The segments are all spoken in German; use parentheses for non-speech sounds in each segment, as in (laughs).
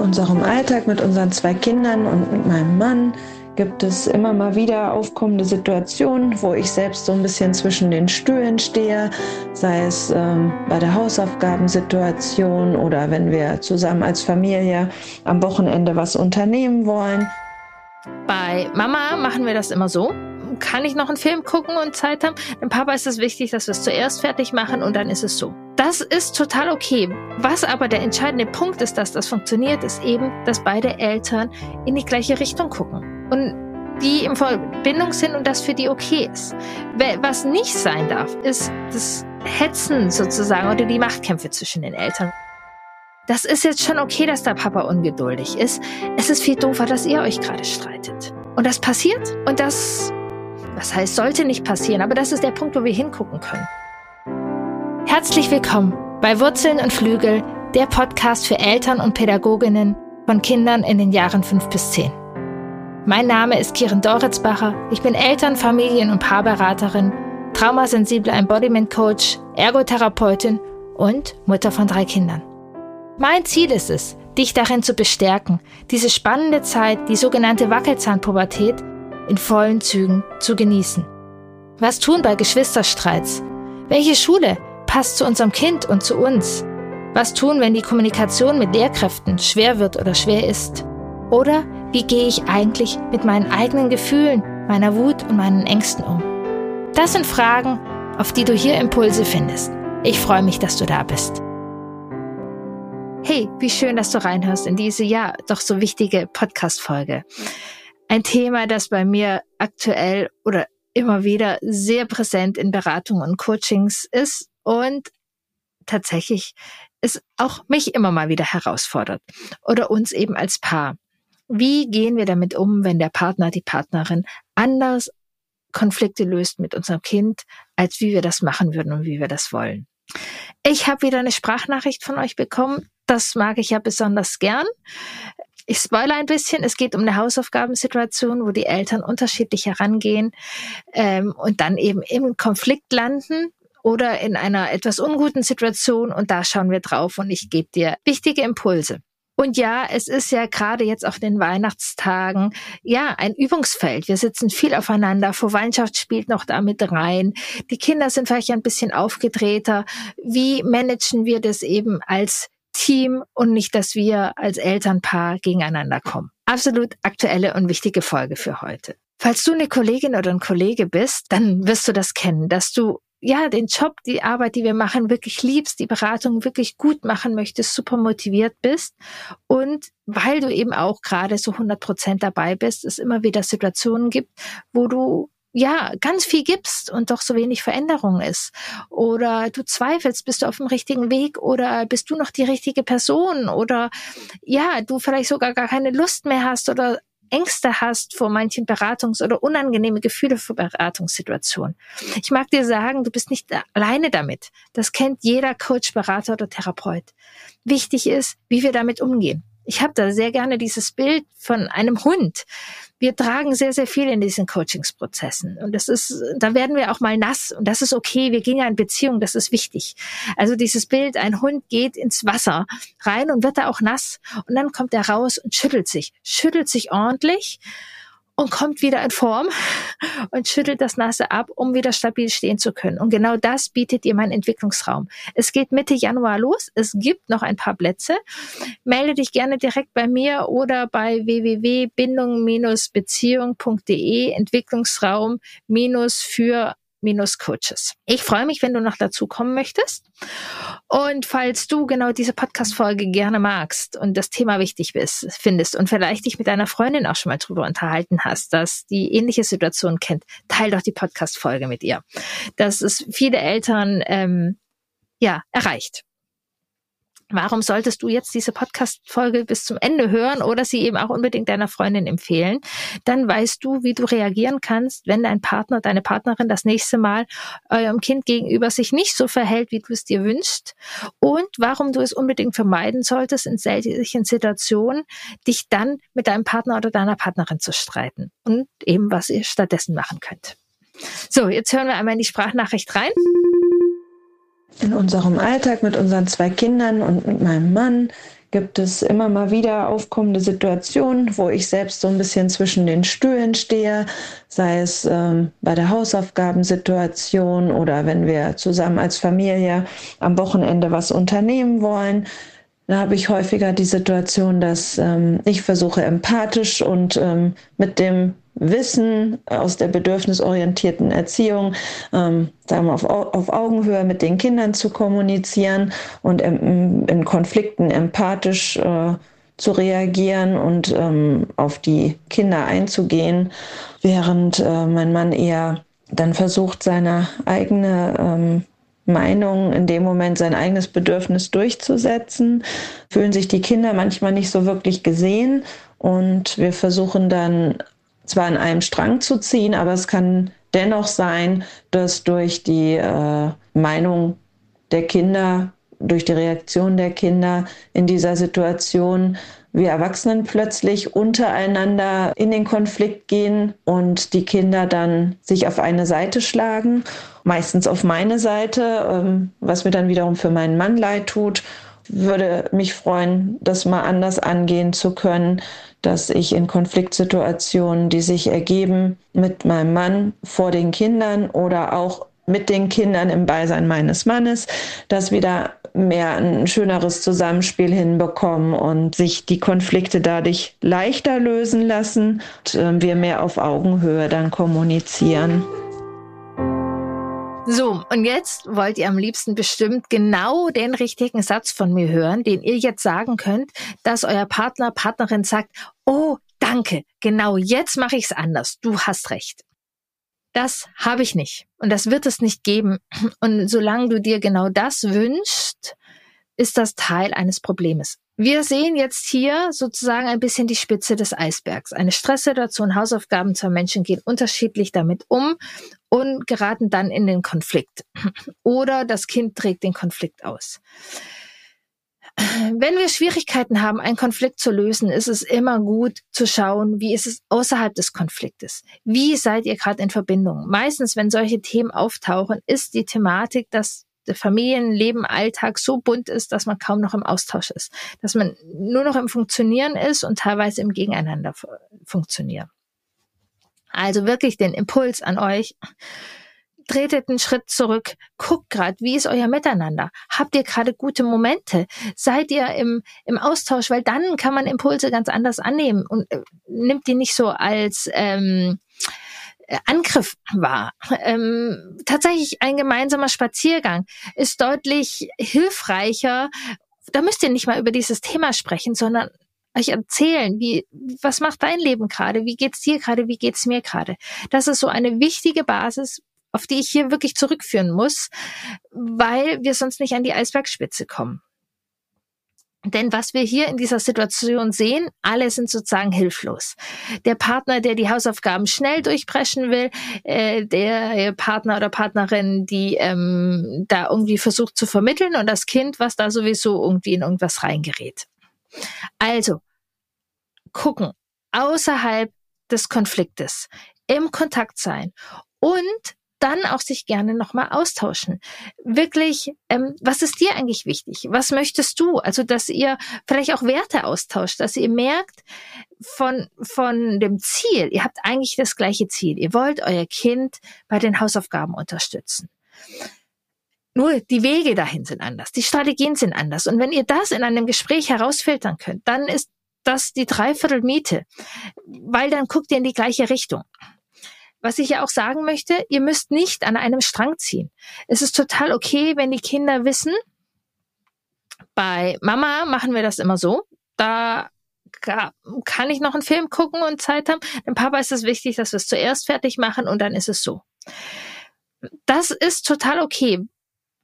unserem Alltag mit unseren zwei Kindern und mit meinem Mann gibt es immer mal wieder aufkommende Situationen, wo ich selbst so ein bisschen zwischen den Stühlen stehe, sei es ähm, bei der Hausaufgabensituation oder wenn wir zusammen als Familie am Wochenende was unternehmen wollen. Bei Mama machen wir das immer so. Kann ich noch einen Film gucken und Zeit haben? Dem Papa ist es wichtig, dass wir es zuerst fertig machen und dann ist es so. Das ist total okay. Was aber der entscheidende Punkt ist, dass das funktioniert, ist eben, dass beide Eltern in die gleiche Richtung gucken. Und die in Verbindung sind und das für die okay ist. Was nicht sein darf, ist das Hetzen sozusagen oder die Machtkämpfe zwischen den Eltern. Das ist jetzt schon okay, dass der Papa ungeduldig ist. Es ist viel doofer, dass ihr euch gerade streitet. Und das passiert und das, was heißt, sollte nicht passieren, aber das ist der Punkt, wo wir hingucken können. Herzlich willkommen bei Wurzeln und Flügel, der Podcast für Eltern und Pädagoginnen von Kindern in den Jahren 5 bis 10. Mein Name ist Kiren Doritzbacher. Ich bin Eltern-, Familien- und Paarberaterin, traumasensible Embodiment Coach, Ergotherapeutin und Mutter von drei Kindern. Mein Ziel ist es, dich darin zu bestärken, diese spannende Zeit, die sogenannte Wackelzahnpubertät, in vollen Zügen zu genießen. Was tun bei Geschwisterstreits? Welche Schule passt zu unserem Kind und zu uns? Was tun, wenn die Kommunikation mit Lehrkräften schwer wird oder schwer ist? Oder wie gehe ich eigentlich mit meinen eigenen Gefühlen, meiner Wut und meinen Ängsten um? Das sind Fragen, auf die du hier Impulse findest. Ich freue mich, dass du da bist. Hey, wie schön, dass du reinhörst in diese ja doch so wichtige Podcast-Folge. Ein Thema, das bei mir aktuell oder immer wieder sehr präsent in Beratungen und Coachings ist und tatsächlich es auch mich immer mal wieder herausfordert oder uns eben als Paar. Wie gehen wir damit um, wenn der Partner, die Partnerin anders Konflikte löst mit unserem Kind, als wie wir das machen würden und wie wir das wollen? Ich habe wieder eine Sprachnachricht von euch bekommen. Das mag ich ja besonders gern. Ich spoilere ein bisschen. Es geht um eine Hausaufgabensituation, wo die Eltern unterschiedlich herangehen ähm, und dann eben im Konflikt landen oder in einer etwas unguten Situation. Und da schauen wir drauf und ich gebe dir wichtige Impulse. Und ja, es ist ja gerade jetzt auf den Weihnachtstagen, ja, ein Übungsfeld. Wir sitzen viel aufeinander. Verwandtschaft spielt noch damit rein. Die Kinder sind vielleicht ein bisschen aufgedrehter. Wie managen wir das eben als Team und nicht, dass wir als Elternpaar gegeneinander kommen? Absolut aktuelle und wichtige Folge für heute. Falls du eine Kollegin oder ein Kollege bist, dann wirst du das kennen, dass du ja, den Job, die Arbeit, die wir machen, wirklich liebst, die Beratung wirklich gut machen möchtest, super motiviert bist. Und weil du eben auch gerade so 100 Prozent dabei bist, es immer wieder Situationen gibt, wo du ja, ganz viel gibst und doch so wenig Veränderung ist. Oder du zweifelst, bist du auf dem richtigen Weg oder bist du noch die richtige Person oder ja, du vielleicht sogar gar keine Lust mehr hast oder Ängste hast vor manchen Beratungs- oder unangenehme Gefühle vor Beratungssituationen. Ich mag dir sagen, du bist nicht alleine damit. Das kennt jeder Coach, Berater oder Therapeut. Wichtig ist, wie wir damit umgehen. Ich habe da sehr gerne dieses Bild von einem Hund. Wir tragen sehr, sehr viel in diesen Coachingsprozessen. Und das ist, da werden wir auch mal nass. Und das ist okay. Wir gehen ja in Beziehung. Das ist wichtig. Also dieses Bild, ein Hund geht ins Wasser rein und wird da auch nass. Und dann kommt er raus und schüttelt sich. Schüttelt sich ordentlich und kommt wieder in Form und schüttelt das Nasse ab, um wieder stabil stehen zu können. Und genau das bietet ihr mein Entwicklungsraum. Es geht Mitte Januar los. Es gibt noch ein paar Plätze. Melde dich gerne direkt bei mir oder bei www.bindung-beziehung.de Entwicklungsraum minus für Coaches. Ich freue mich, wenn du noch dazu kommen möchtest. Und falls du genau diese Podcast-Folge gerne magst und das Thema wichtig bist, findest und vielleicht dich mit deiner Freundin auch schon mal drüber unterhalten hast, dass die ähnliche Situation kennt, teil doch die Podcast-Folge mit ihr. Dass es viele Eltern ähm, ja erreicht. Warum solltest du jetzt diese Podcast-Folge bis zum Ende hören oder sie eben auch unbedingt deiner Freundin empfehlen? Dann weißt du, wie du reagieren kannst, wenn dein Partner, deine Partnerin das nächste Mal eurem Kind gegenüber sich nicht so verhält, wie du es dir wünschst und warum du es unbedingt vermeiden solltest, in solchen Situationen dich dann mit deinem Partner oder deiner Partnerin zu streiten und eben, was ihr stattdessen machen könnt. So, jetzt hören wir einmal in die Sprachnachricht rein in unserem Alltag mit unseren zwei Kindern und mit meinem Mann gibt es immer mal wieder aufkommende Situationen, wo ich selbst so ein bisschen zwischen den Stühlen stehe, sei es ähm, bei der Hausaufgabensituation oder wenn wir zusammen als Familie am Wochenende was unternehmen wollen. Da habe ich häufiger die Situation, dass ähm, ich versuche empathisch und ähm, mit dem Wissen aus der bedürfnisorientierten Erziehung, ähm, sagen wir auf, auf Augenhöhe mit den Kindern zu kommunizieren und in, in Konflikten empathisch äh, zu reagieren und ähm, auf die Kinder einzugehen, während äh, mein Mann eher dann versucht, seine eigene ähm, Meinung in dem Moment sein eigenes Bedürfnis durchzusetzen, fühlen sich die Kinder manchmal nicht so wirklich gesehen und wir versuchen dann zwar an einem Strang zu ziehen, aber es kann dennoch sein, dass durch die äh, Meinung der Kinder, durch die Reaktion der Kinder in dieser Situation wir Erwachsenen plötzlich untereinander in den Konflikt gehen und die Kinder dann sich auf eine Seite schlagen, meistens auf meine Seite, ähm, was mir dann wiederum für meinen Mann leid tut. Würde mich freuen, das mal anders angehen zu können, dass ich in Konfliktsituationen, die sich ergeben, mit meinem Mann vor den Kindern oder auch mit den Kindern im Beisein meines Mannes, dass wir da mehr ein schöneres Zusammenspiel hinbekommen und sich die Konflikte dadurch leichter lösen lassen und äh, wir mehr auf Augenhöhe dann kommunizieren. So, und jetzt wollt ihr am liebsten bestimmt genau den richtigen Satz von mir hören, den ihr jetzt sagen könnt, dass euer Partner, Partnerin sagt, oh, danke, genau jetzt mache ich es anders, du hast recht. Das habe ich nicht und das wird es nicht geben. Und solange du dir genau das wünschst, ist das Teil eines Problems. Wir sehen jetzt hier sozusagen ein bisschen die Spitze des Eisbergs. Eine Stresssituation, Hausaufgaben, zwei Menschen gehen unterschiedlich damit um und geraten dann in den Konflikt. Oder das Kind trägt den Konflikt aus. Wenn wir Schwierigkeiten haben, einen Konflikt zu lösen, ist es immer gut zu schauen, wie ist es außerhalb des Konfliktes? Wie seid ihr gerade in Verbindung? Meistens, wenn solche Themen auftauchen, ist die Thematik, dass der Familienleben, Alltag so bunt ist, dass man kaum noch im Austausch ist, dass man nur noch im Funktionieren ist und teilweise im Gegeneinander funktionieren. Also wirklich den Impuls an euch. Tretet einen Schritt zurück, guckt gerade, wie ist euer Miteinander? Habt ihr gerade gute Momente? Seid ihr im, im Austausch? Weil dann kann man Impulse ganz anders annehmen und äh, nimmt die nicht so als ähm, äh, Angriff war. Ähm, tatsächlich ein gemeinsamer Spaziergang ist deutlich hilfreicher. Da müsst ihr nicht mal über dieses Thema sprechen, sondern euch erzählen, wie, was macht dein Leben gerade? Wie geht's dir gerade? Wie geht's mir gerade? Das ist so eine wichtige Basis, auf die ich hier wirklich zurückführen muss, weil wir sonst nicht an die Eisbergspitze kommen. Denn was wir hier in dieser Situation sehen, alle sind sozusagen hilflos. Der Partner, der die Hausaufgaben schnell durchbrechen will, äh, der Partner oder Partnerin, die ähm, da irgendwie versucht zu vermitteln und das Kind, was da sowieso irgendwie in irgendwas reingerät. Also, gucken, außerhalb des Konfliktes, im Kontakt sein und dann auch sich gerne nochmal austauschen. Wirklich, ähm, was ist dir eigentlich wichtig? Was möchtest du? Also, dass ihr vielleicht auch Werte austauscht, dass ihr merkt von, von dem Ziel, ihr habt eigentlich das gleiche Ziel. Ihr wollt euer Kind bei den Hausaufgaben unterstützen. Nur die Wege dahin sind anders, die Strategien sind anders. Und wenn ihr das in einem Gespräch herausfiltern könnt, dann ist das die Dreiviertel Miete, weil dann guckt ihr in die gleiche Richtung. Was ich ja auch sagen möchte, ihr müsst nicht an einem Strang ziehen. Es ist total okay, wenn die Kinder wissen, bei Mama machen wir das immer so. Da kann ich noch einen Film gucken und Zeit haben. Dem Papa ist es wichtig, dass wir es zuerst fertig machen und dann ist es so. Das ist total okay.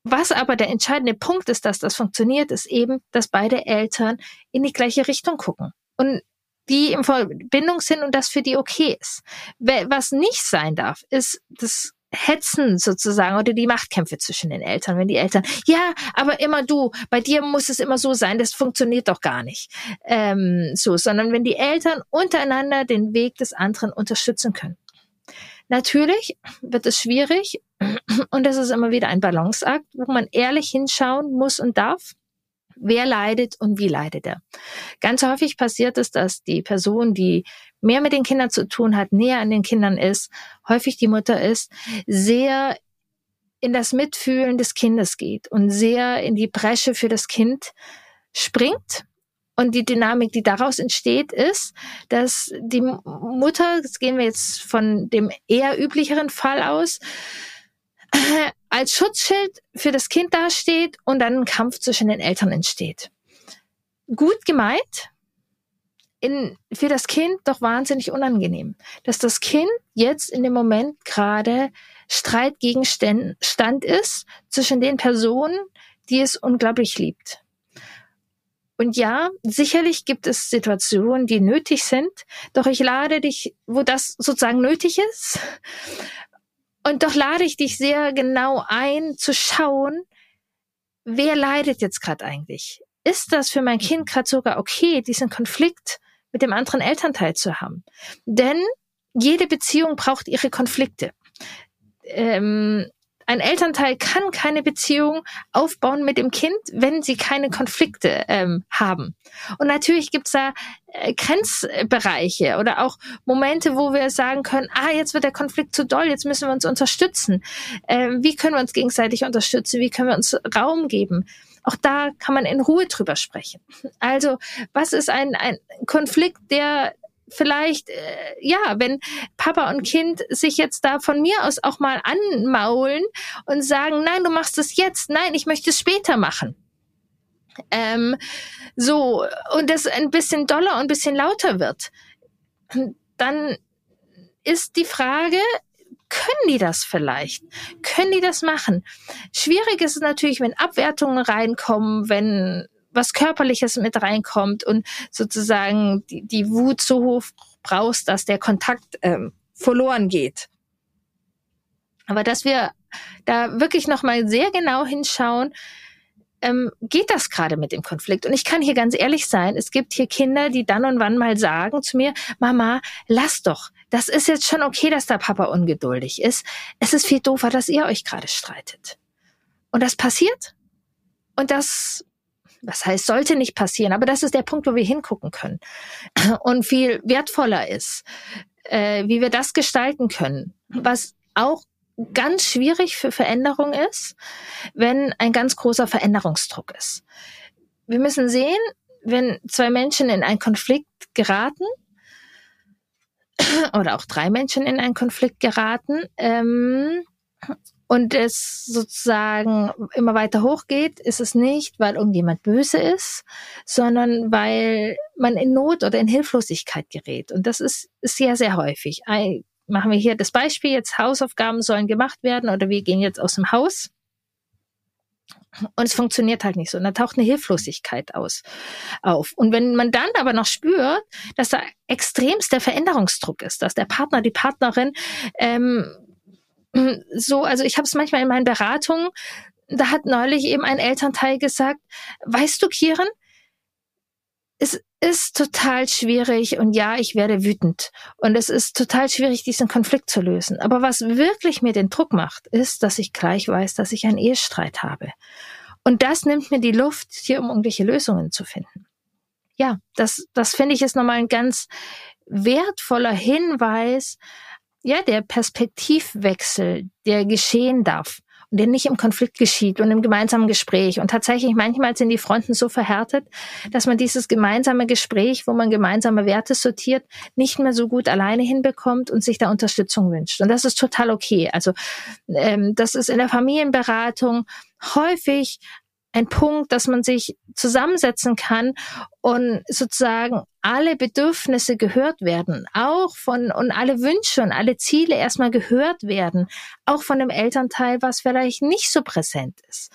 Was aber der entscheidende Punkt ist, dass das funktioniert, ist eben, dass beide Eltern in die gleiche Richtung gucken. Und die in Verbindung sind und das für die okay ist. Was nicht sein darf, ist das Hetzen sozusagen oder die Machtkämpfe zwischen den Eltern. Wenn die Eltern, ja, aber immer du, bei dir muss es immer so sein, das funktioniert doch gar nicht. Ähm, so, sondern wenn die Eltern untereinander den Weg des anderen unterstützen können. Natürlich wird es schwierig und das ist immer wieder ein Balanceakt, wo man ehrlich hinschauen muss und darf. Wer leidet und wie leidet er? Ganz häufig passiert es, dass die Person, die mehr mit den Kindern zu tun hat, näher an den Kindern ist, häufig die Mutter ist, sehr in das Mitfühlen des Kindes geht und sehr in die Bresche für das Kind springt. Und die Dynamik, die daraus entsteht, ist, dass die Mutter, jetzt gehen wir jetzt von dem eher üblicheren Fall aus, (clears throat) als Schutzschild für das Kind dasteht und dann ein Kampf zwischen den Eltern entsteht. Gut gemeint, in, für das Kind doch wahnsinnig unangenehm, dass das Kind jetzt in dem Moment gerade Streitgegenstand ist zwischen den Personen, die es unglaublich liebt. Und ja, sicherlich gibt es Situationen, die nötig sind, doch ich lade dich, wo das sozusagen nötig ist. Und doch lade ich dich sehr genau ein, zu schauen, wer leidet jetzt gerade eigentlich? Ist das für mein Kind gerade sogar okay, diesen Konflikt mit dem anderen Elternteil zu haben? Denn jede Beziehung braucht ihre Konflikte ähm, ein Elternteil kann keine Beziehung aufbauen mit dem Kind, wenn sie keine Konflikte ähm, haben. Und natürlich gibt's da äh, Grenzbereiche oder auch Momente, wo wir sagen können, ah, jetzt wird der Konflikt zu doll, jetzt müssen wir uns unterstützen. Ähm, wie können wir uns gegenseitig unterstützen? Wie können wir uns Raum geben? Auch da kann man in Ruhe drüber sprechen. Also, was ist ein, ein Konflikt, der vielleicht, äh, ja, wenn Papa und Kind sich jetzt da von mir aus auch mal anmaulen und sagen, nein, du machst es jetzt, nein, ich möchte es später machen. Ähm, so, und das ein bisschen doller und ein bisschen lauter wird, dann ist die Frage, können die das vielleicht? Können die das machen? Schwierig ist es natürlich, wenn Abwertungen reinkommen, wenn was Körperliches mit reinkommt und sozusagen die, die Wut so hoch brauchst, dass der Kontakt ähm, verloren geht. Aber dass wir da wirklich nochmal sehr genau hinschauen, ähm, geht das gerade mit dem Konflikt? Und ich kann hier ganz ehrlich sein, es gibt hier Kinder, die dann und wann mal sagen zu mir, Mama, lass doch. Das ist jetzt schon okay, dass der Papa ungeduldig ist. Es ist viel doofer, dass ihr euch gerade streitet. Und das passiert. Und das was heißt, sollte nicht passieren, aber das ist der Punkt, wo wir hingucken können (clears throat) und viel wertvoller ist, äh, wie wir das gestalten können. Was auch ganz schwierig für Veränderung ist, wenn ein ganz großer Veränderungsdruck ist. Wir müssen sehen, wenn zwei Menschen in einen Konflikt geraten, (clears throat) oder auch drei Menschen in einen Konflikt geraten, ähm, und es sozusagen immer weiter hochgeht, ist es nicht, weil irgendjemand böse ist, sondern weil man in Not oder in Hilflosigkeit gerät. Und das ist, sehr, sehr häufig. Ein, machen wir hier das Beispiel, jetzt Hausaufgaben sollen gemacht werden oder wir gehen jetzt aus dem Haus. Und es funktioniert halt nicht so. Und da taucht eine Hilflosigkeit aus, auf. Und wenn man dann aber noch spürt, dass da extremster Veränderungsdruck ist, dass der Partner, die Partnerin ähm, so, also ich habe es manchmal in meinen Beratungen, da hat neulich eben ein Elternteil gesagt, weißt du, Kieren, es ist total schwierig und ja, ich werde wütend und es ist total schwierig, diesen Konflikt zu lösen. Aber was wirklich mir den Druck macht, ist, dass ich gleich weiß, dass ich einen Ehestreit habe. Und das nimmt mir die Luft, hier um irgendwelche Lösungen zu finden. Ja, das, das finde ich ist nochmal ein ganz wertvoller Hinweis, ja, der Perspektivwechsel, der geschehen darf und der nicht im Konflikt geschieht und im gemeinsamen Gespräch. Und tatsächlich manchmal sind die Fronten so verhärtet, dass man dieses gemeinsame Gespräch, wo man gemeinsame Werte sortiert, nicht mehr so gut alleine hinbekommt und sich da Unterstützung wünscht. Und das ist total okay. Also ähm, das ist in der Familienberatung häufig ein Punkt, dass man sich zusammensetzen kann und sozusagen alle Bedürfnisse gehört werden, auch von und alle Wünsche und alle Ziele erstmal gehört werden, auch von dem Elternteil, was vielleicht nicht so präsent ist.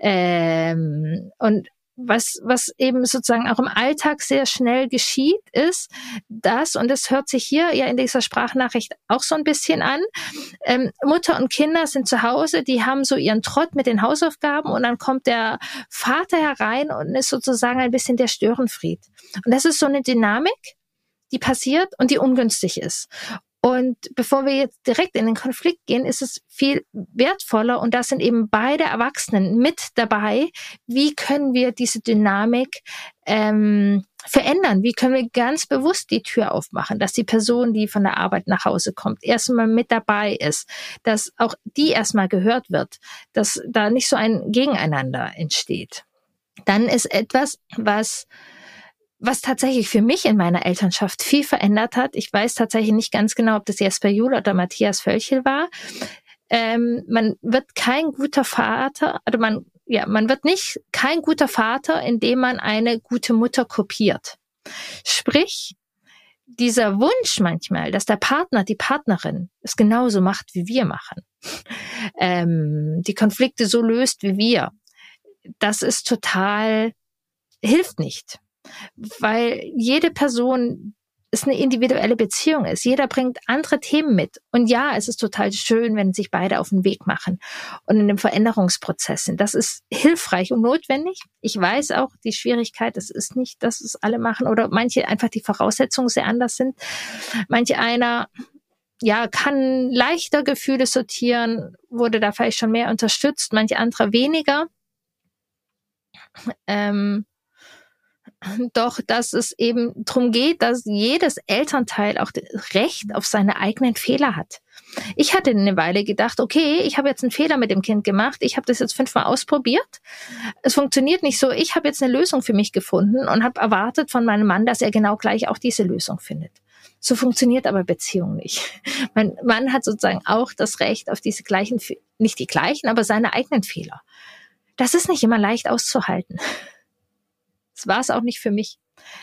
Ähm, und was, was eben sozusagen auch im Alltag sehr schnell geschieht, ist das, und das hört sich hier ja in dieser Sprachnachricht auch so ein bisschen an, ähm, Mutter und Kinder sind zu Hause, die haben so ihren Trott mit den Hausaufgaben und dann kommt der Vater herein und ist sozusagen ein bisschen der Störenfried. Und das ist so eine Dynamik, die passiert und die ungünstig ist. Und bevor wir jetzt direkt in den Konflikt gehen, ist es viel wertvoller und da sind eben beide Erwachsenen mit dabei. Wie können wir diese Dynamik ähm, verändern? Wie können wir ganz bewusst die Tür aufmachen, dass die Person, die von der Arbeit nach Hause kommt, erstmal mit dabei ist, dass auch die erstmal gehört wird, dass da nicht so ein Gegeneinander entsteht. Dann ist etwas, was was tatsächlich für mich in meiner Elternschaft viel verändert hat. Ich weiß tatsächlich nicht ganz genau, ob das Jesper Juhl oder Matthias Völchel war. Ähm, man wird kein guter Vater, oder man, ja, man wird nicht kein guter Vater, indem man eine gute Mutter kopiert. Sprich, dieser Wunsch manchmal, dass der Partner, die Partnerin es genauso macht, wie wir machen, ähm, die Konflikte so löst wie wir, das ist total, hilft nicht weil jede Person es eine individuelle Beziehung ist. Jeder bringt andere Themen mit. Und ja, es ist total schön, wenn sich beide auf den Weg machen und in einem Veränderungsprozess sind. Das ist hilfreich und notwendig. Ich weiß auch die Schwierigkeit, es ist nicht, dass es alle machen oder manche einfach die Voraussetzungen sehr anders sind. Manche einer ja, kann leichter Gefühle sortieren, wurde da vielleicht schon mehr unterstützt, manche andere weniger. Ähm, doch dass es eben darum geht, dass jedes Elternteil auch Recht auf seine eigenen Fehler hat. Ich hatte eine Weile gedacht, okay, ich habe jetzt einen Fehler mit dem Kind gemacht, ich habe das jetzt fünfmal ausprobiert, es funktioniert nicht so, ich habe jetzt eine Lösung für mich gefunden und habe erwartet von meinem Mann, dass er genau gleich auch diese Lösung findet. So funktioniert aber Beziehung nicht. Mein Mann hat sozusagen auch das Recht auf diese gleichen, nicht die gleichen, aber seine eigenen Fehler. Das ist nicht immer leicht auszuhalten. Das war es auch nicht für mich.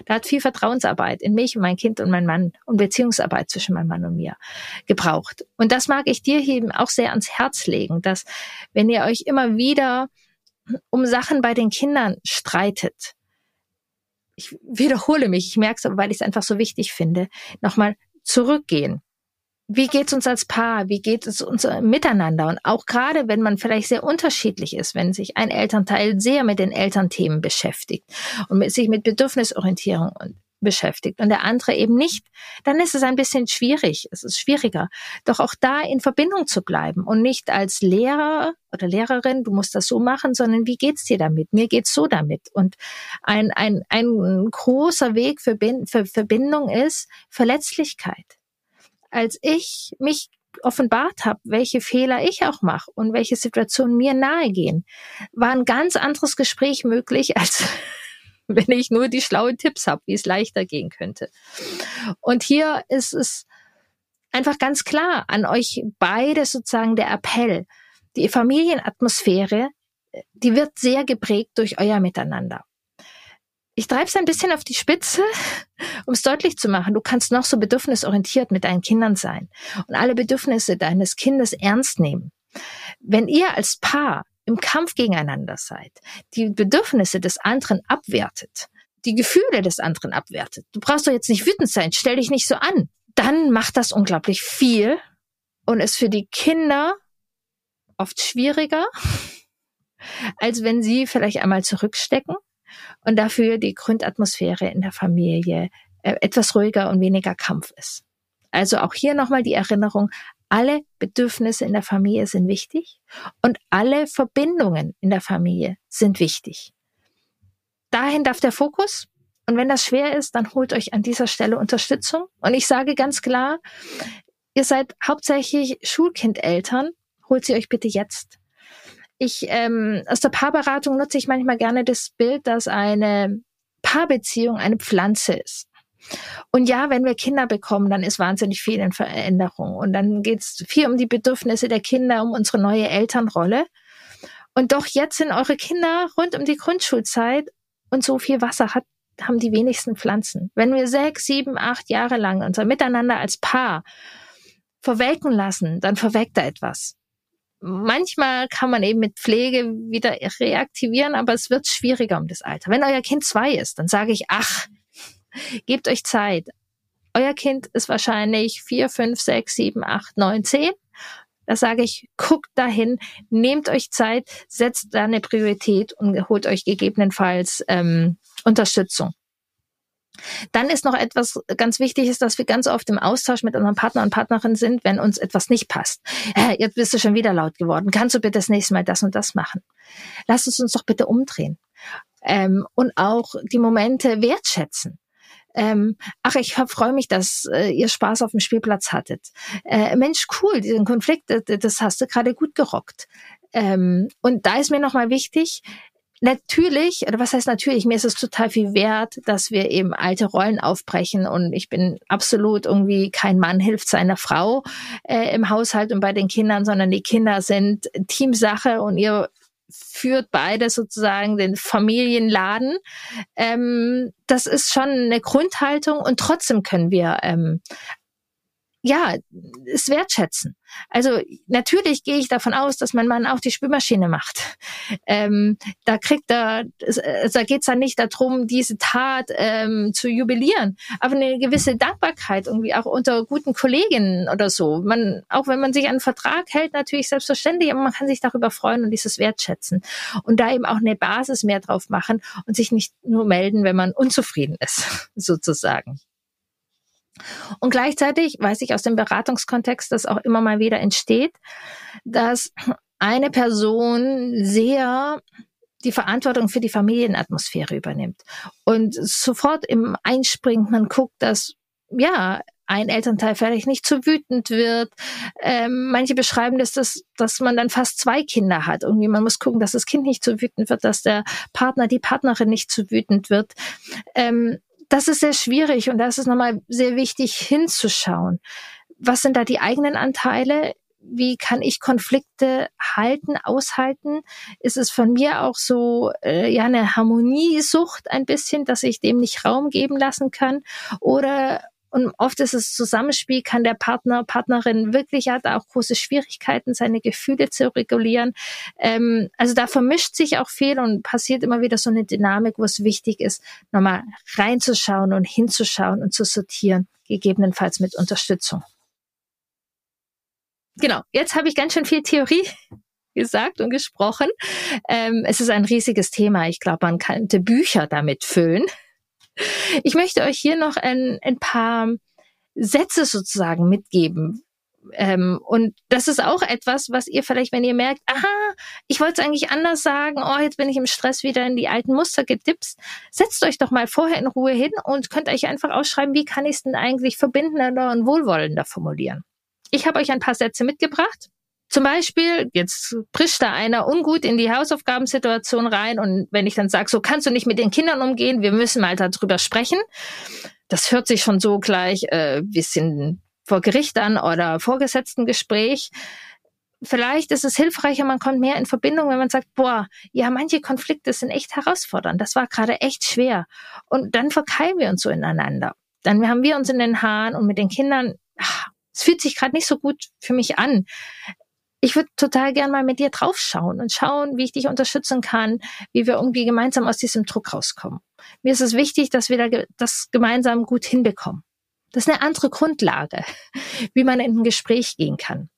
Da hat viel Vertrauensarbeit in mich und mein Kind und mein Mann und Beziehungsarbeit zwischen meinem Mann und mir gebraucht. Und das mag ich dir eben auch sehr ans Herz legen, dass wenn ihr euch immer wieder um Sachen bei den Kindern streitet, ich wiederhole mich, ich merke es aber, weil ich es einfach so wichtig finde, nochmal zurückgehen wie geht's uns als Paar? Wie geht es uns miteinander? Und auch gerade, wenn man vielleicht sehr unterschiedlich ist, wenn sich ein Elternteil sehr mit den Elternthemen beschäftigt und mit, sich mit Bedürfnisorientierung beschäftigt und der andere eben nicht, dann ist es ein bisschen schwierig. Es ist schwieriger. Doch auch da in Verbindung zu bleiben und nicht als Lehrer oder Lehrerin, du musst das so machen, sondern wie geht's dir damit? Mir geht's so damit. Und ein, ein, ein großer Weg für, für Verbindung ist Verletzlichkeit als ich mich offenbart habe, welche Fehler ich auch mache und welche Situationen mir nahe gehen, war ein ganz anderes Gespräch möglich, (laughs) als wenn ich nur die schlauen Tipps habe, wie es leichter gehen könnte. Und hier ist es einfach ganz klar an euch beide sozusagen der Appell. Die Familienatmosphäre, die wird sehr geprägt durch euer Miteinander ich treibe es ein bisschen auf die Spitze, (laughs) um es deutlich zu machen. Du kannst noch so bedürfnisorientiert mit deinen Kindern sein und alle Bedürfnisse deines Kindes ernst nehmen. Wenn ihr als Paar im Kampf gegeneinander seid, die Bedürfnisse des anderen abwertet, die Gefühle des anderen abwertet, du brauchst doch jetzt nicht wütend sein, stell dich nicht so an, dann macht das unglaublich viel und ist für die Kinder oft schwieriger, (laughs) als wenn sie vielleicht einmal zurückstecken und dafür die Grundatmosphäre in der Familie äh, etwas ruhiger und weniger Kampf ist. Also auch hier nochmal die Erinnerung, alle Bedürfnisse in der Familie sind wichtig und alle Verbindungen in der Familie sind wichtig. Dahin darf der Fokus. Und wenn das schwer ist, dann holt euch an dieser Stelle Unterstützung. Und ich sage ganz klar, ihr seid hauptsächlich Schulkindeltern, holt sie euch bitte jetzt. Ich ähm, aus der Paarberatung nutze ich manchmal gerne das Bild, dass eine Paarbeziehung eine Pflanze ist. Und ja, wenn wir Kinder bekommen, dann ist wahnsinnig viel in Veränderung. Und dann geht es viel um die Bedürfnisse der Kinder, um unsere neue Elternrolle. Und doch jetzt sind eure Kinder rund um die Grundschulzeit und so viel Wasser hat, haben die wenigsten Pflanzen. Wenn wir sechs, sieben, acht Jahre lang unser Miteinander als Paar verwelken lassen, dann verweckt da etwas manchmal kann man eben mit Pflege wieder reaktivieren, aber es wird schwieriger um das Alter. Wenn euer Kind zwei ist, dann sage ich, ach, gebt euch Zeit. Euer Kind ist wahrscheinlich vier, fünf, sechs, sieben, acht, neun, zehn. Da sage ich, guckt dahin, nehmt euch Zeit, setzt da eine Priorität und holt euch gegebenenfalls ähm, Unterstützung. Dann ist noch etwas ganz Wichtiges, dass wir ganz oft im Austausch mit unseren Partner und Partnerinnen sind, wenn uns etwas nicht passt. Hey, jetzt bist du schon wieder laut geworden. Kannst du bitte das nächste Mal das und das machen? Lass es uns doch bitte umdrehen. Ähm, und auch die Momente wertschätzen. Ähm, ach, ich freue mich, dass äh, ihr Spaß auf dem Spielplatz hattet. Äh, Mensch, cool, diesen Konflikt, das, das hast du gerade gut gerockt. Ähm, und da ist mir nochmal wichtig, natürlich, oder was heißt natürlich, mir ist es total viel wert, dass wir eben alte Rollen aufbrechen und ich bin absolut irgendwie kein Mann hilft seiner Frau äh, im Haushalt und bei den Kindern, sondern die Kinder sind Teamsache und ihr führt beide sozusagen den Familienladen. Ähm, das ist schon eine Grundhaltung und trotzdem können wir ähm, ja, es wertschätzen. Also natürlich gehe ich davon aus, dass mein Mann auch die Spülmaschine macht. Ähm, da kriegt er, da geht es dann nicht darum, diese Tat ähm, zu jubilieren, aber eine gewisse Dankbarkeit irgendwie auch unter guten Kolleginnen oder so. Man, auch wenn man sich an einen Vertrag hält, natürlich selbstverständlich, aber man kann sich darüber freuen und dieses wertschätzen und da eben auch eine Basis mehr drauf machen und sich nicht nur melden, wenn man unzufrieden ist, (laughs) sozusagen. Und gleichzeitig weiß ich aus dem Beratungskontext, dass auch immer mal wieder entsteht, dass eine Person sehr die Verantwortung für die Familienatmosphäre übernimmt und sofort im einspringt, man guckt, dass ja ein Elternteil vielleicht nicht zu wütend wird. Ähm, manche beschreiben das, dass, dass man dann fast zwei Kinder hat. Irgendwie man muss gucken, dass das Kind nicht zu wütend wird, dass der Partner, die Partnerin nicht zu wütend wird. Ähm, das ist sehr schwierig und da ist nochmal sehr wichtig hinzuschauen. Was sind da die eigenen Anteile? Wie kann ich Konflikte halten, aushalten? Ist es von mir auch so äh, ja eine Harmoniesucht ein bisschen, dass ich dem nicht Raum geben lassen kann? Oder und oft ist es Zusammenspiel, kann der Partner, Partnerin wirklich hat auch große Schwierigkeiten, seine Gefühle zu regulieren. Ähm, also da vermischt sich auch viel und passiert immer wieder so eine Dynamik, wo es wichtig ist, nochmal reinzuschauen und hinzuschauen und zu sortieren, gegebenenfalls mit Unterstützung. Genau, jetzt habe ich ganz schön viel Theorie (laughs) gesagt und gesprochen. Ähm, es ist ein riesiges Thema. Ich glaube, man könnte Bücher damit füllen. Ich möchte euch hier noch ein, ein paar Sätze sozusagen mitgeben. Ähm, und das ist auch etwas, was ihr vielleicht, wenn ihr merkt, aha, ich wollte es eigentlich anders sagen, oh, jetzt bin ich im Stress wieder in die alten Muster getipst, setzt euch doch mal vorher in Ruhe hin und könnt euch einfach ausschreiben, wie kann ich es denn eigentlich verbindender und wohlwollender formulieren. Ich habe euch ein paar Sätze mitgebracht. Zum Beispiel, jetzt bricht da einer ungut in die Hausaufgabensituation rein und wenn ich dann sage, so kannst du nicht mit den Kindern umgehen, wir müssen mal darüber sprechen. Das hört sich schon so gleich äh, bisschen vor Gericht an oder vorgesetzten Gespräch. Vielleicht ist es hilfreicher, man kommt mehr in Verbindung, wenn man sagt, boah, ja, manche Konflikte sind echt herausfordernd. Das war gerade echt schwer. Und dann verkeilen wir uns so ineinander. Dann haben wir uns in den Haaren und mit den Kindern, ach, es fühlt sich gerade nicht so gut für mich an ich würde total gern mal mit dir draufschauen und schauen, wie ich dich unterstützen kann, wie wir irgendwie gemeinsam aus diesem Druck rauskommen. Mir ist es wichtig, dass wir das gemeinsam gut hinbekommen. Das ist eine andere Grundlage, (laughs) wie man in ein Gespräch gehen kann.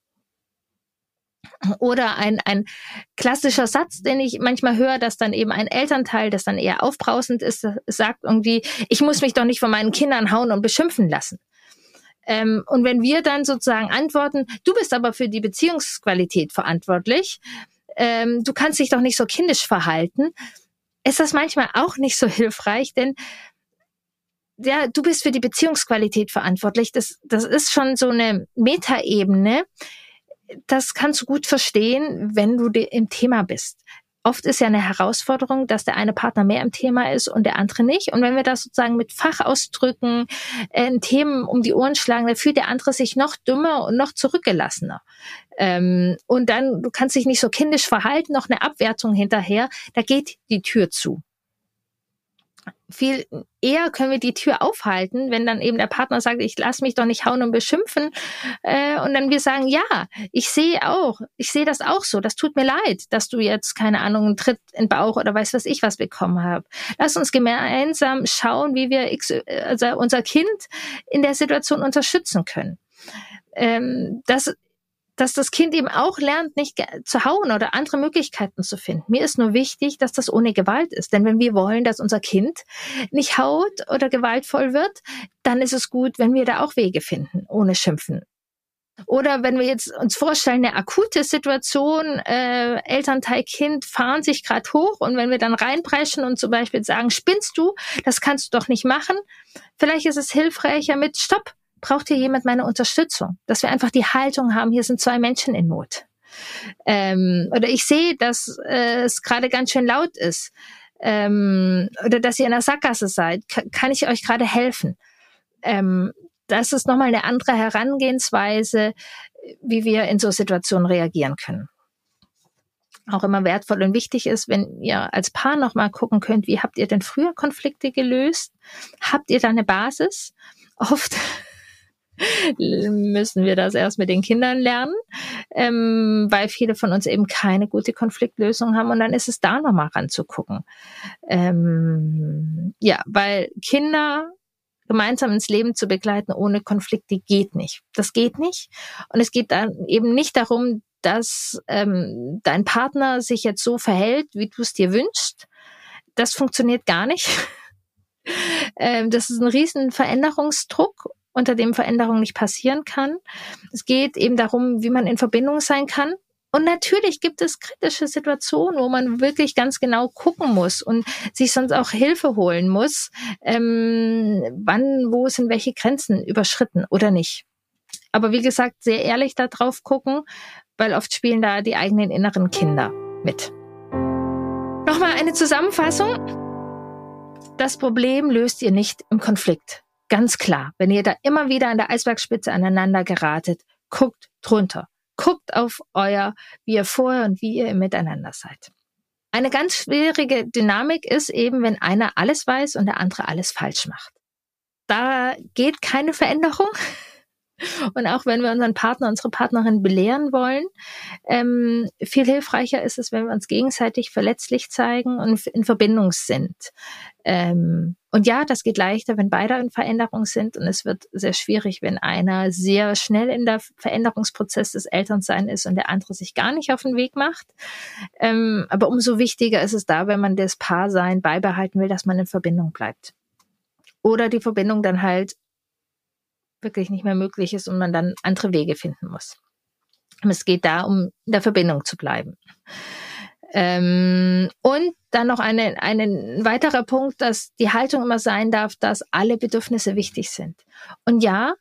Oder ein, ein klassischer Satz, den ich manchmal höre, dass dann eben ein Elternteil, das dann eher aufbrausend ist, sagt irgendwie, ich muss mich doch nicht von meinen Kindern hauen und beschimpfen lassen. Ähm, und wenn wir dann sozusagen antworten, du bist aber für die Beziehungsqualität verantwortlich, ähm, du kannst dich doch nicht so kindisch verhalten, ist das manchmal auch nicht so (laughs) hilfreich, denn ja, du bist für die Beziehungsqualität verantwortlich. Das, das ist schon so eine Metaebene. Das kannst du gut verstehen, wenn du im Thema bist oft ist ja eine Herausforderung, dass der eine Partner mehr im Thema ist und der andere nicht. Und wenn wir das sozusagen mit Fachausdrücken äh, Themen um die Ohren schlagen, dann fühlt der andere sich noch dümmer und noch zurückgelassener. Ähm, und dann, du kannst dich nicht so kindisch verhalten, noch eine Abwertung hinterher, da geht die Tür zu viel eher können wir die Tür aufhalten, wenn dann eben der Partner sagt, ich lass mich doch nicht hauen und beschimpfen. Äh, und dann wir sagen, ja, ich sehe auch, ich sehe das auch so. Das tut mir leid, dass du jetzt, keine Ahnung, einen Tritt in den Bauch oder weiß was ich was bekommen habe. Lass uns gemeinsam schauen, wie wir also unser Kind in der Situation unterstützen können. Ähm, das dass das Kind eben auch lernt, nicht zu hauen oder andere Möglichkeiten zu finden. Mir ist nur wichtig, dass das ohne Gewalt ist. Denn wenn wir wollen, dass unser Kind nicht haut oder gewaltvoll wird, dann ist es gut, wenn wir da auch Wege finden, ohne Schimpfen. Oder wenn wir jetzt uns vorstellen, eine akute Situation, äh, Elternteil, Kind fahren sich gerade hoch und wenn wir dann reinpreschen und zum Beispiel sagen, spinnst du, das kannst du doch nicht machen, vielleicht ist es hilfreicher mit Stopp, braucht hier jemand meine Unterstützung? Dass wir einfach die Haltung haben, hier sind zwei Menschen in Not. Ähm, oder ich sehe, dass äh, es gerade ganz schön laut ist. Ähm, oder dass ihr in der Sackgasse seid. K kann ich euch gerade helfen? Ähm, das ist nochmal eine andere Herangehensweise, wie wir in so Situationen reagieren können auch immer wertvoll und wichtig ist, wenn ihr als Paar nochmal gucken könnt, wie habt ihr denn früher Konflikte gelöst? Habt ihr da eine Basis? Oft müssen wir das erst mit den Kindern lernen, ähm, weil viele von uns eben keine gute Konfliktlösung haben und dann ist es da nochmal ranzugucken. Ähm, ja, weil Kinder gemeinsam ins Leben zu begleiten ohne Konflikte geht nicht. Das geht nicht. Und es geht dann eben nicht darum, dass ähm, dein Partner sich jetzt so verhält, wie du es dir wünschst. Das funktioniert gar nicht. (laughs) ähm, das ist ein riesen Veränderungsdruck unter dem Veränderung nicht passieren kann. Es geht eben darum, wie man in Verbindung sein kann. Und natürlich gibt es kritische Situationen, wo man wirklich ganz genau gucken muss und sich sonst auch Hilfe holen muss, ähm, wann, wo sind welche Grenzen überschritten oder nicht. Aber wie gesagt, sehr ehrlich da drauf gucken, weil oft spielen da die eigenen inneren Kinder mit. Nochmal eine Zusammenfassung. Das Problem löst ihr nicht im Konflikt. Ganz klar, wenn ihr da immer wieder an der Eisbergspitze aneinander geratet, guckt drunter. Guckt auf euer, wie ihr vorher und wie ihr miteinander seid. Eine ganz schwierige Dynamik ist eben, wenn einer alles weiß und der andere alles falsch macht. Da geht keine Veränderung. Und auch wenn wir unseren Partner, unsere Partnerin belehren wollen, ähm, viel hilfreicher ist es, wenn wir uns gegenseitig verletzlich zeigen und in Verbindung sind. Ähm, und ja, das geht leichter, wenn beide in Veränderung sind. Und es wird sehr schwierig, wenn einer sehr schnell in der Veränderungsprozess des Elternseins ist und der andere sich gar nicht auf den Weg macht. Ähm, aber umso wichtiger ist es da, wenn man das Paarsein beibehalten will, dass man in Verbindung bleibt. Oder die Verbindung dann halt wirklich nicht mehr möglich ist und man dann andere Wege finden muss. Es geht da, um in der Verbindung zu bleiben. Ähm, und dann noch eine, ein weiterer Punkt, dass die Haltung immer sein darf, dass alle Bedürfnisse wichtig sind. Und ja,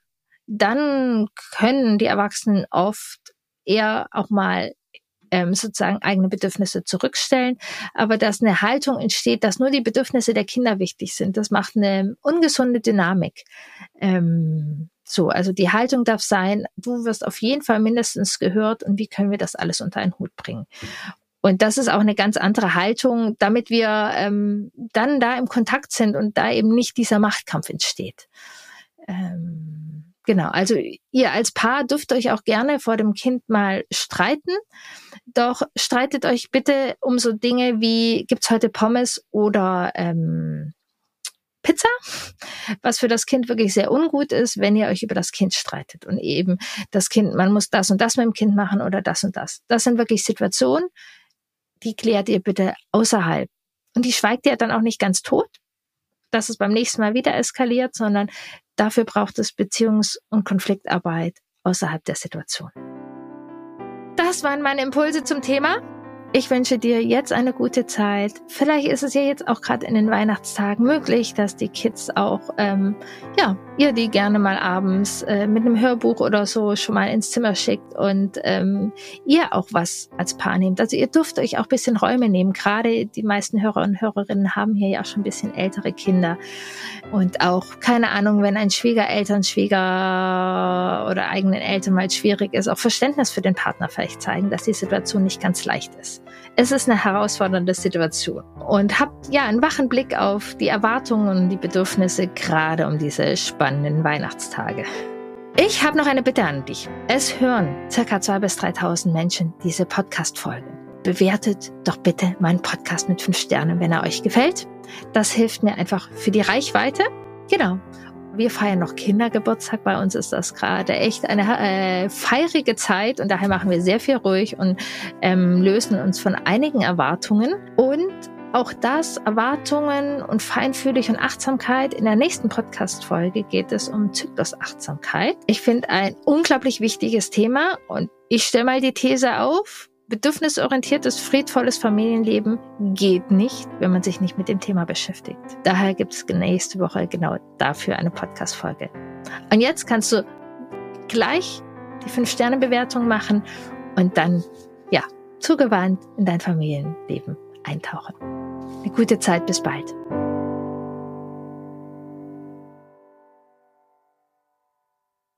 dann können die Erwachsenen oft eher auch mal ähm, sozusagen eigene Bedürfnisse zurückstellen, aber dass eine Haltung entsteht, dass nur die Bedürfnisse der Kinder wichtig sind, das macht eine ungesunde Dynamik. Ähm, so, also die Haltung darf sein, du wirst auf jeden Fall mindestens gehört und wie können wir das alles unter einen Hut bringen? Und das ist auch eine ganz andere Haltung, damit wir ähm, dann da im Kontakt sind und da eben nicht dieser Machtkampf entsteht. Ähm, genau, also ihr als Paar dürft euch auch gerne vor dem Kind mal streiten. Doch streitet euch bitte um so Dinge wie, gibt's heute Pommes oder ähm, Pizza, was für das Kind wirklich sehr ungut ist, wenn ihr euch über das Kind streitet und eben das Kind, man muss das und das mit dem Kind machen oder das und das. Das sind wirklich Situationen, die klärt ihr bitte außerhalb. Und die schweigt ihr dann auch nicht ganz tot, dass es beim nächsten Mal wieder eskaliert, sondern dafür braucht es Beziehungs- und Konfliktarbeit außerhalb der Situation. Das waren meine Impulse zum Thema. Ich wünsche dir jetzt eine gute Zeit. Vielleicht ist es ja jetzt auch gerade in den Weihnachtstagen möglich, dass die Kids auch, ähm, ja, ihr die gerne mal abends äh, mit einem Hörbuch oder so schon mal ins Zimmer schickt und ähm, ihr auch was als Paar nehmt. Also ihr dürft euch auch bisschen Räume nehmen. Gerade die meisten Hörer und Hörerinnen haben hier ja auch schon ein bisschen ältere Kinder. Und auch, keine Ahnung, wenn ein Schwiegereltern, Schwieger oder eigenen Eltern mal schwierig ist, auch Verständnis für den Partner vielleicht zeigen, dass die Situation nicht ganz leicht ist. Es ist eine herausfordernde Situation und habt ja einen wachen Blick auf die Erwartungen und die Bedürfnisse gerade um diese spannenden Weihnachtstage. Ich habe noch eine Bitte an dich. Es hören circa 2.000 bis 3.000 Menschen diese Podcast-Folge. Bewertet doch bitte meinen Podcast mit fünf Sternen, wenn er euch gefällt. Das hilft mir einfach für die Reichweite. Genau. Wir feiern noch Kindergeburtstag. Bei uns ist das gerade echt eine äh, feierige Zeit und daher machen wir sehr viel ruhig und ähm, lösen uns von einigen Erwartungen. Und auch das, Erwartungen und feinfühlig und Achtsamkeit. In der nächsten Podcast-Folge geht es um Zyklusachtsamkeit. Ich finde ein unglaublich wichtiges Thema und ich stelle mal die These auf, bedürfnisorientiertes, friedvolles Familienleben geht nicht, wenn man sich nicht mit dem Thema beschäftigt. Daher gibt es nächste Woche genau dafür eine Podcast-Folge. Und jetzt kannst du gleich die Fünf-Sterne-Bewertung machen und dann, ja, zugewandt in dein Familienleben eintauchen. Eine gute Zeit, bis bald.